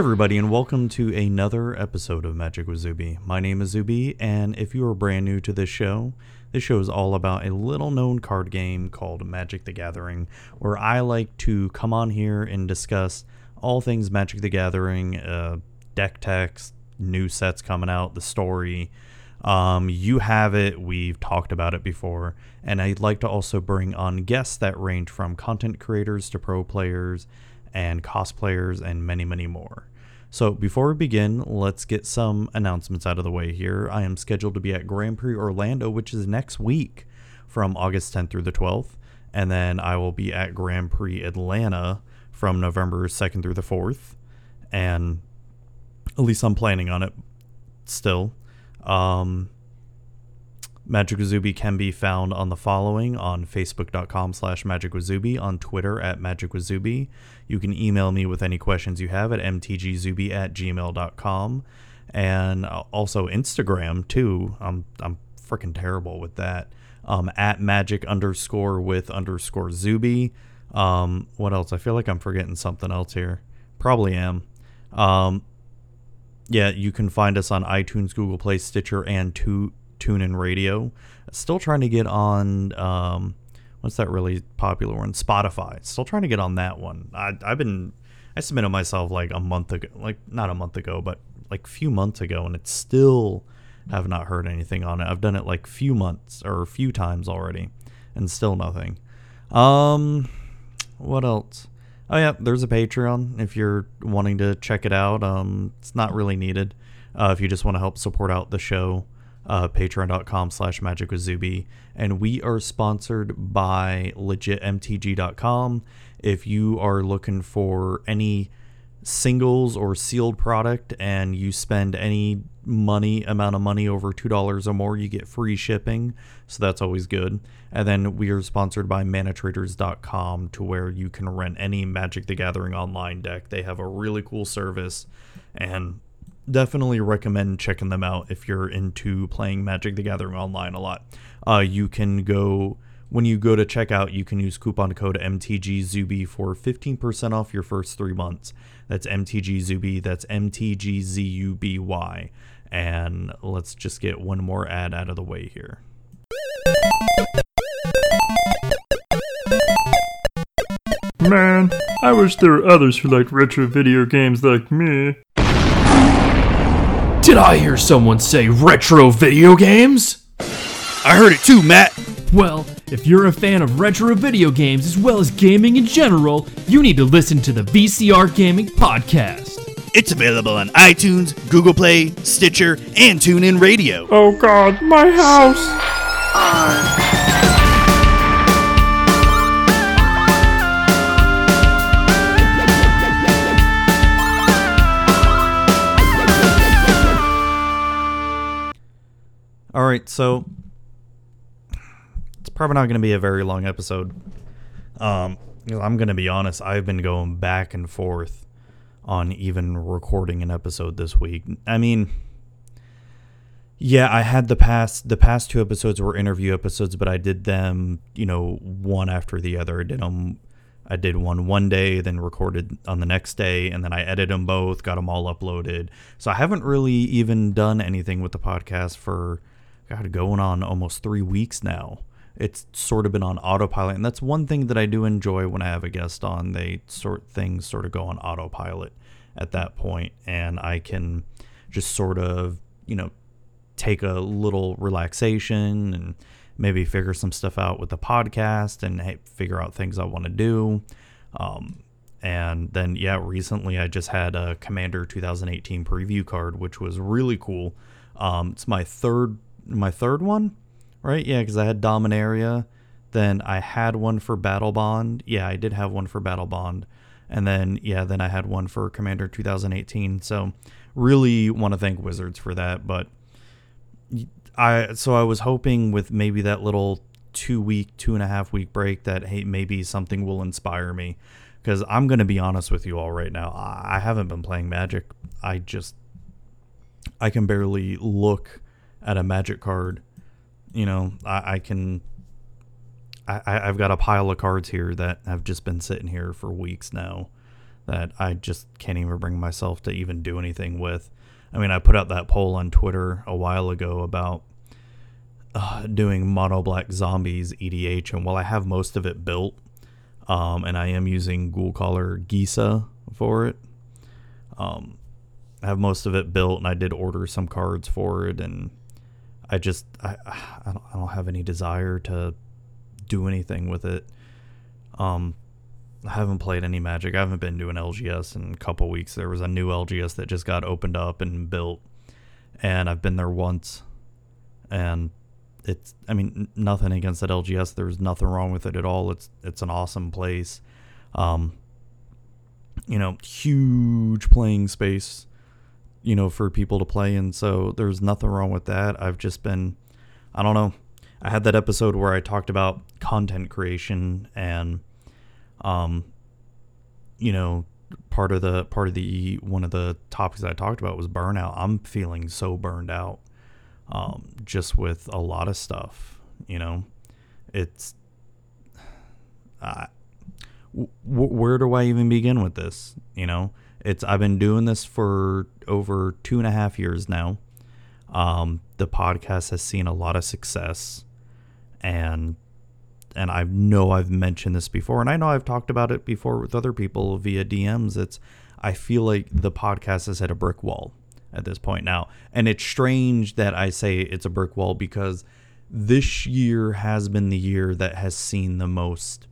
everybody, and welcome to another episode of Magic with Zuby. My name is Zuby, and if you are brand new to this show, this show is all about a little known card game called Magic the Gathering, where I like to come on here and discuss all things Magic the Gathering, uh, deck techs, new sets coming out, the story. Um, you have it, we've talked about it before, and I'd like to also bring on guests that range from content creators to pro players and cosplayers, and many, many more. So, before we begin, let's get some announcements out of the way here. I am scheduled to be at Grand Prix Orlando, which is next week from August 10th through the 12th. And then I will be at Grand Prix Atlanta from November 2nd through the 4th. And at least I'm planning on it still. Um, Magic with Zuby can be found on the following on facebook.com slash Magic with Zuby, on Twitter at Magic with Zuby. You can email me with any questions you have at mtgzuby at gmail.com. And also Instagram, too. I'm, I'm freaking terrible with that. Um, at magic underscore with underscore Zuby. Um, what else? I feel like I'm forgetting something else here. Probably am. Um, yeah, you can find us on iTunes, Google Play, Stitcher, and two TuneIn Radio. Still trying to get on. Um, what's that really popular one? Spotify. Still trying to get on that one. I, I've been. I submitted myself like a month ago, like not a month ago, but like few months ago, and it's still have not heard anything on it. I've done it like few months or a few times already, and still nothing. Um, what else? Oh yeah, there's a Patreon if you're wanting to check it out. Um, it's not really needed. Uh, if you just want to help support out the show, uh, patreon.com slash magic with. And we are sponsored by legitmtg.com. If you are looking for any singles or sealed product and you spend any money amount of money over $2 or more, you get free shipping. So that's always good. And then we are sponsored by manatraders.com to where you can rent any Magic the Gathering online deck. They have a really cool service and definitely recommend checking them out if you're into playing Magic the Gathering online a lot. Uh, you can go when you go to checkout, you can use coupon code MTGZuby for 15% off your first three months. That's MTGZuby. That's MTGZUBY. And let's just get one more ad out of the way here. Man, I wish there were others who liked retro video games like me. Did I hear someone say retro video games? I heard it too, Matt. Well, if you're a fan of retro video games as well as gaming in general, you need to listen to the VCR Gaming Podcast. It's available on iTunes, Google Play, Stitcher, and TuneIn Radio. Oh god, my house! All right, so it's probably not going to be a very long episode. Um, I'm going to be honest. I've been going back and forth on even recording an episode this week. I mean, yeah, I had the past the past two episodes were interview episodes, but I did them, you know, one after the other. I did them. I did one one day, then recorded on the next day, and then I edited them both, got them all uploaded. So I haven't really even done anything with the podcast for God, going on almost three weeks now. It's sort of been on autopilot, and that's one thing that I do enjoy when I have a guest on. They sort things sort of go on autopilot at that point, and I can just sort of you know take a little relaxation and maybe figure some stuff out with the podcast and hey, figure out things I want to do. Um, and then yeah, recently I just had a Commander 2018 preview card, which was really cool. Um, it's my third my third one, right? Yeah, because I had Dominaria. Then I had one for Battlebond. Yeah, I did have one for Battlebond. And then, yeah, then I had one for Commander 2018. So, really want to thank Wizards for that. But I, so I was hoping with maybe that little two week, two and a half week break that, hey, maybe something will inspire me. Because I'm going to be honest with you all right now. I haven't been playing Magic. I just, I can barely look at a magic card, you know, I, I can. I, I've got a pile of cards here that have just been sitting here for weeks now. that I just can't even bring myself to even do anything with. I mean, I put out that poll on Twitter a while ago about uh, doing mono black zombies EDH, and while I have most of it built, um, and I am using Ghoulcaller Gisa for it, um, I have most of it built, and I did order some cards for it, and I just I I don't, I don't have any desire to do anything with it. Um, I haven't played any Magic. I haven't been doing LGS in a couple weeks. There was a new LGS that just got opened up and built, and I've been there once, and it's I mean nothing against that LGS. There's nothing wrong with it at all. It's it's an awesome place. Um, you know, huge playing space, you know, for people to play in. So there's nothing wrong with that. I've just been, I don't know. I had that episode where I talked about content creation and um, you know, part of the part of the one of the topics I talked about was burnout. I'm feeling so burned out, um, just with a lot of stuff. You know, it's. W- where do I even begin with this? You know, it's I've been doing this for over two and a half years now. Um, the podcast has seen a lot of success, and and I know I've mentioned this before, and I know I've talked about it before with other people via DMs. It's I feel like the podcast has hit a brick wall at this point now, and it's strange that I say it's a brick wall because this year has been the year that has seen the most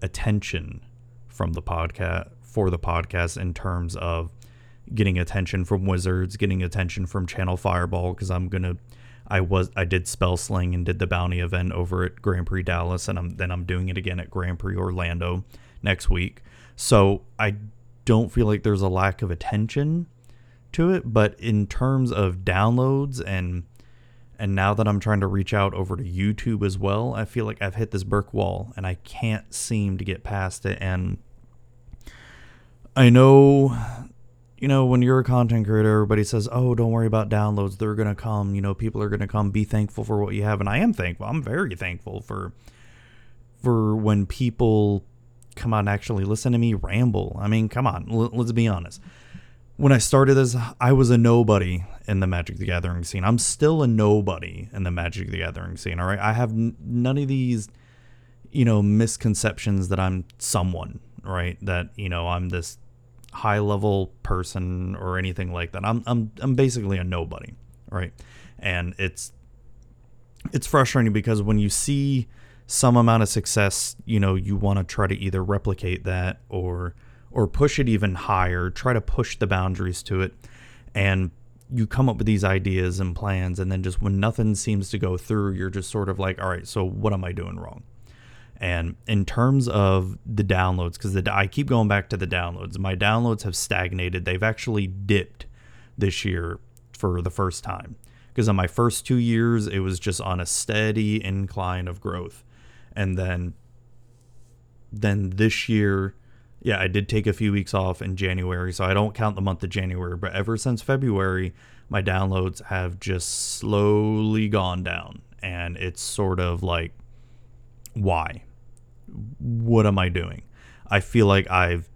attention from the podcast for the podcast in terms of getting attention from Wizards, getting attention from Channel Fireball because I'm gonna I was I did spell sling and did the bounty event over at Grand Prix Dallas, and I'm then I'm doing it again at Grand Prix Orlando next week. So I don't feel like there's a lack of attention to it, but in terms of downloads and and now that I'm trying to reach out over to YouTube as well, I feel like I've hit this brick wall and I can't seem to get past it. And I know you know, when you're a content creator, everybody says, "Oh, don't worry about downloads; they're gonna come." You know, people are gonna come. Be thankful for what you have, and I am thankful. I'm very thankful for for when people come and actually listen to me ramble. I mean, come on, l- let's be honest. When I started this, I was a nobody in the Magic the Gathering scene. I'm still a nobody in the Magic the Gathering scene. All right, I have n- none of these, you know, misconceptions that I'm someone. Right, that you know I'm this high level person or anything like that. I'm I'm I'm basically a nobody, right? And it's it's frustrating because when you see some amount of success, you know, you want to try to either replicate that or or push it even higher, try to push the boundaries to it. And you come up with these ideas and plans and then just when nothing seems to go through, you're just sort of like, all right, so what am I doing wrong? And in terms of the downloads, because I keep going back to the downloads, my downloads have stagnated. They've actually dipped this year for the first time. Because in my first two years, it was just on a steady incline of growth. And then, then this year, yeah, I did take a few weeks off in January, so I don't count the month of January. But ever since February, my downloads have just slowly gone down. And it's sort of like, why? What am I doing? I feel like I've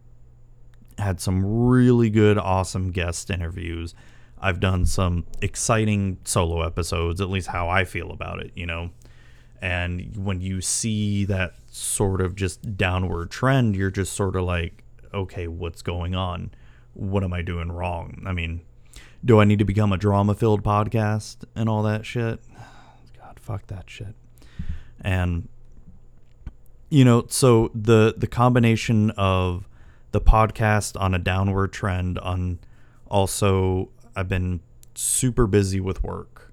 had some really good, awesome guest interviews. I've done some exciting solo episodes, at least how I feel about it, you know. And when you see that sort of just downward trend, you're just sort of like, okay, what's going on? What am I doing wrong? I mean, do I need to become a drama filled podcast and all that shit? God, fuck that shit. And you know, so the the combination of the podcast on a downward trend on also I've been super busy with work.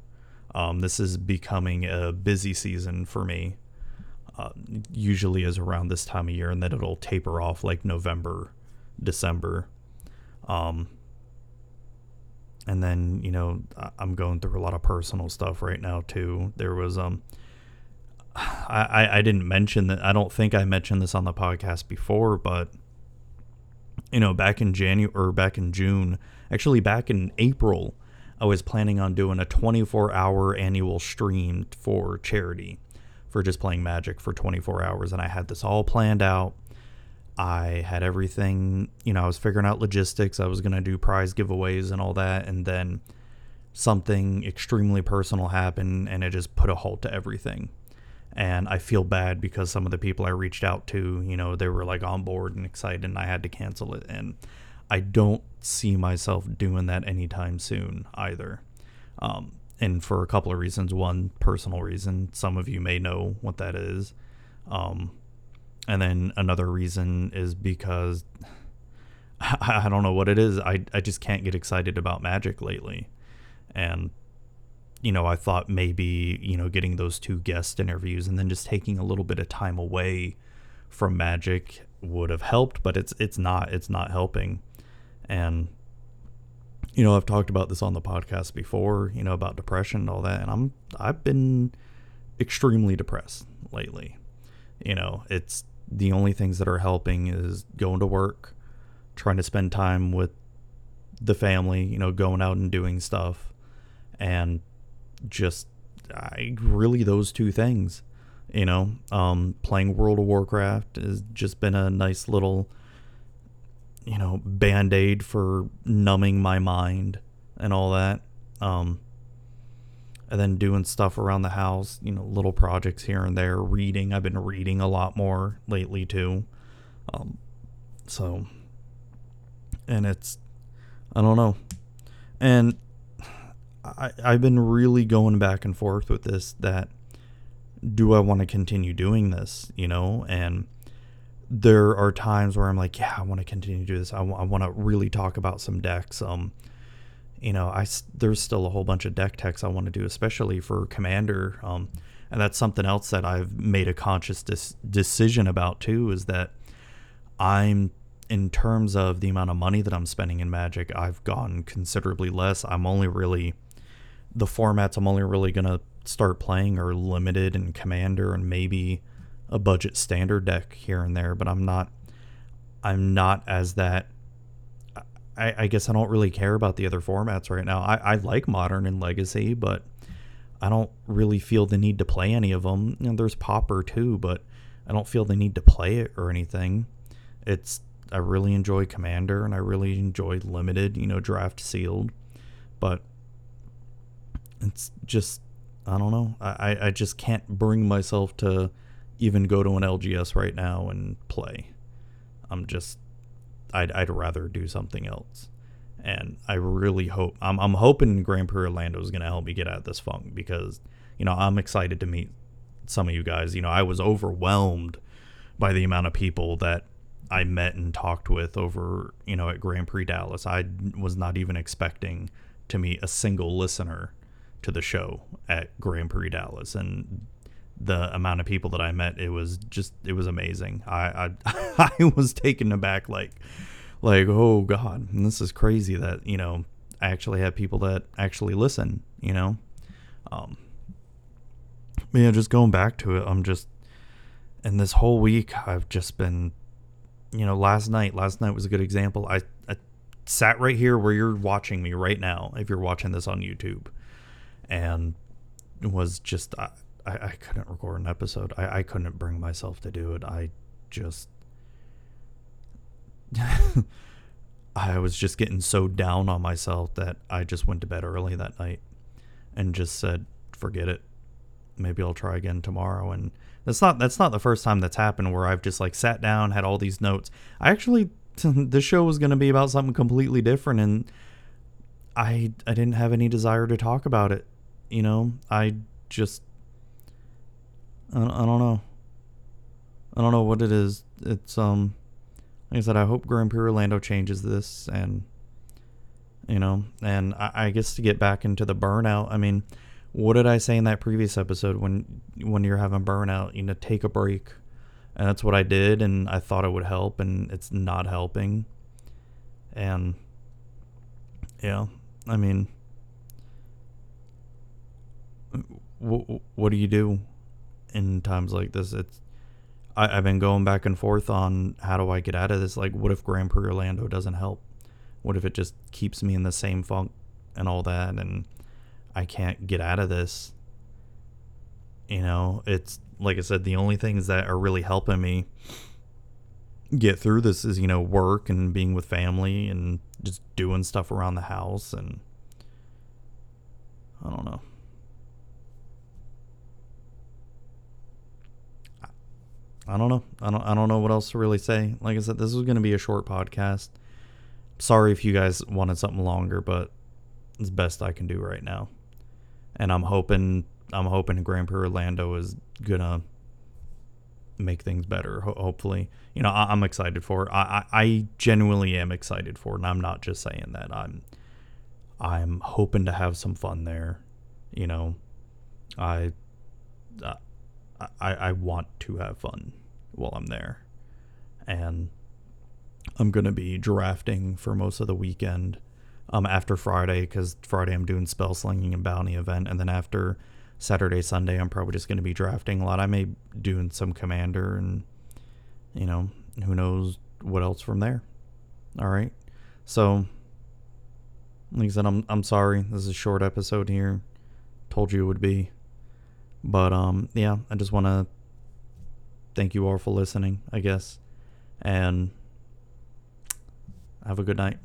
Um, this is becoming a busy season for me. Uh, usually is around this time of year, and then it'll taper off like November, December. Um, and then you know I'm going through a lot of personal stuff right now too. There was um I, I didn't mention that. I don't think I mentioned this on the podcast before, but you know, back in January or back in June, actually back in April, I was planning on doing a 24 hour annual stream for charity for just playing Magic for 24 hours, and I had this all planned out. I had everything, you know, I was figuring out logistics. I was going to do prize giveaways and all that. And then something extremely personal happened and it just put a halt to everything. And I feel bad because some of the people I reached out to, you know, they were like on board and excited and I had to cancel it. And I don't see myself doing that anytime soon either. Um, and for a couple of reasons. One, personal reason. Some of you may know what that is. Um, and then another reason is because I, I don't know what it is. I, I just can't get excited about magic lately. And, you know, I thought maybe, you know, getting those two guest interviews and then just taking a little bit of time away from magic would have helped, but it's it's not it's not helping. And you know, I've talked about this on the podcast before, you know, about depression and all that, and I'm I've been extremely depressed lately. You know, it's the only things that are helping is going to work, trying to spend time with the family, you know, going out and doing stuff and just I really those two things, you know, um playing World of Warcraft has just been a nice little you know, band aid for numbing my mind and all that. Um, and then doing stuff around the house, you know, little projects here and there. Reading, I've been reading a lot more lately too. Um, so, and it's, I don't know, and I I've been really going back and forth with this. That do I want to continue doing this? You know, and there are times where I'm like, yeah, I want to continue to do this. I, w- I want to really talk about some decks. Um, you know, I there's still a whole bunch of deck techs I want to do, especially for Commander. Um, and that's something else that I've made a conscious dis- decision about too. Is that I'm in terms of the amount of money that I'm spending in Magic, I've gone considerably less. I'm only really the formats I'm only really gonna start playing are limited and Commander and maybe a budget standard deck here and there, but I'm not I'm not as that I, I guess I don't really care about the other formats right now. I, I like modern and legacy, but I don't really feel the need to play any of them. You know, there's Pauper too, but I don't feel the need to play it or anything. It's I really enjoy Commander and I really enjoy Limited, you know, draft sealed, but it's just I don't know. I, I just can't bring myself to even go to an LGS right now and play. I'm just I'd I'd rather do something else. And I really hope I'm I'm hoping Grand Prix Orlando is to help me get out of this funk because you know, I'm excited to meet some of you guys. You know, I was overwhelmed by the amount of people that I met and talked with over, you know, at Grand Prix Dallas. I was not even expecting to meet a single listener to the show at Grand Prix Dallas and the amount of people that I met, it was just it was amazing. I I, I was taken aback, like like oh god, this is crazy that you know I actually have people that actually listen. You know, um, yeah, just going back to it, I'm just and this whole week I've just been, you know, last night last night was a good example. I, I sat right here where you're watching me right now, if you're watching this on YouTube, and was just. I, I, couldn't record an episode. I, I couldn't bring myself to do it. I just I was just getting so down on myself that I just went to bed early that night and just said, forget it. Maybe I'll try again tomorrow. And that's not that's not the first time that's happened where I've just like sat down, had all these notes. I actually the show was to be about something completely different and I I didn't have any desire to talk about it. You know, I just I don't, I don't know. I don't know what it is. It's um, like I said, I hope Grand Prix Orlando changes this, and you know, and I, I guess to get back into the burnout. I mean, what did I say in that previous episode when when you're having burnout? You know, take a break, and that's what I did, and I thought it would help, and it's not helping. And yeah, I mean, what do you do? in times like this. It's I, have been going back and forth on how do I get out of this. Like, what if Grand Prix Orlando doesn't help? What if it just keeps me in the same funk and all that, and I can't get out of this? You know, it's like I said, the only things that are really helping me get through this is you know work and being with family and just doing stuff around the house and I don't know. I don't know. I don't I don't know what else to really say. Like I said, this was going to be a short podcast. Sorry if you guys wanted something longer, but it's best I can do right now. And I'm hoping I'm hoping Grand Prix Orlando is gonna make things better. Ho- hopefully, you know I- I'm excited for. I-, I I genuinely am excited for, and I'm not just saying that. I'm I'm hoping to have some fun there. You know, I I I want to have fun while I'm there, and I'm gonna be drafting for most of the weekend. Um, after Friday, because Friday I'm doing spell slinging and bounty event, and then after Saturday, Sunday, I'm probably just going to be drafting a lot. I may doing some commander, and you know, who knows what else from there. All right, so like I said, I'm I'm sorry. This is a short episode here. Told you it would be, but um, yeah, I just want to thank you all for listening. I guess, and have a good night.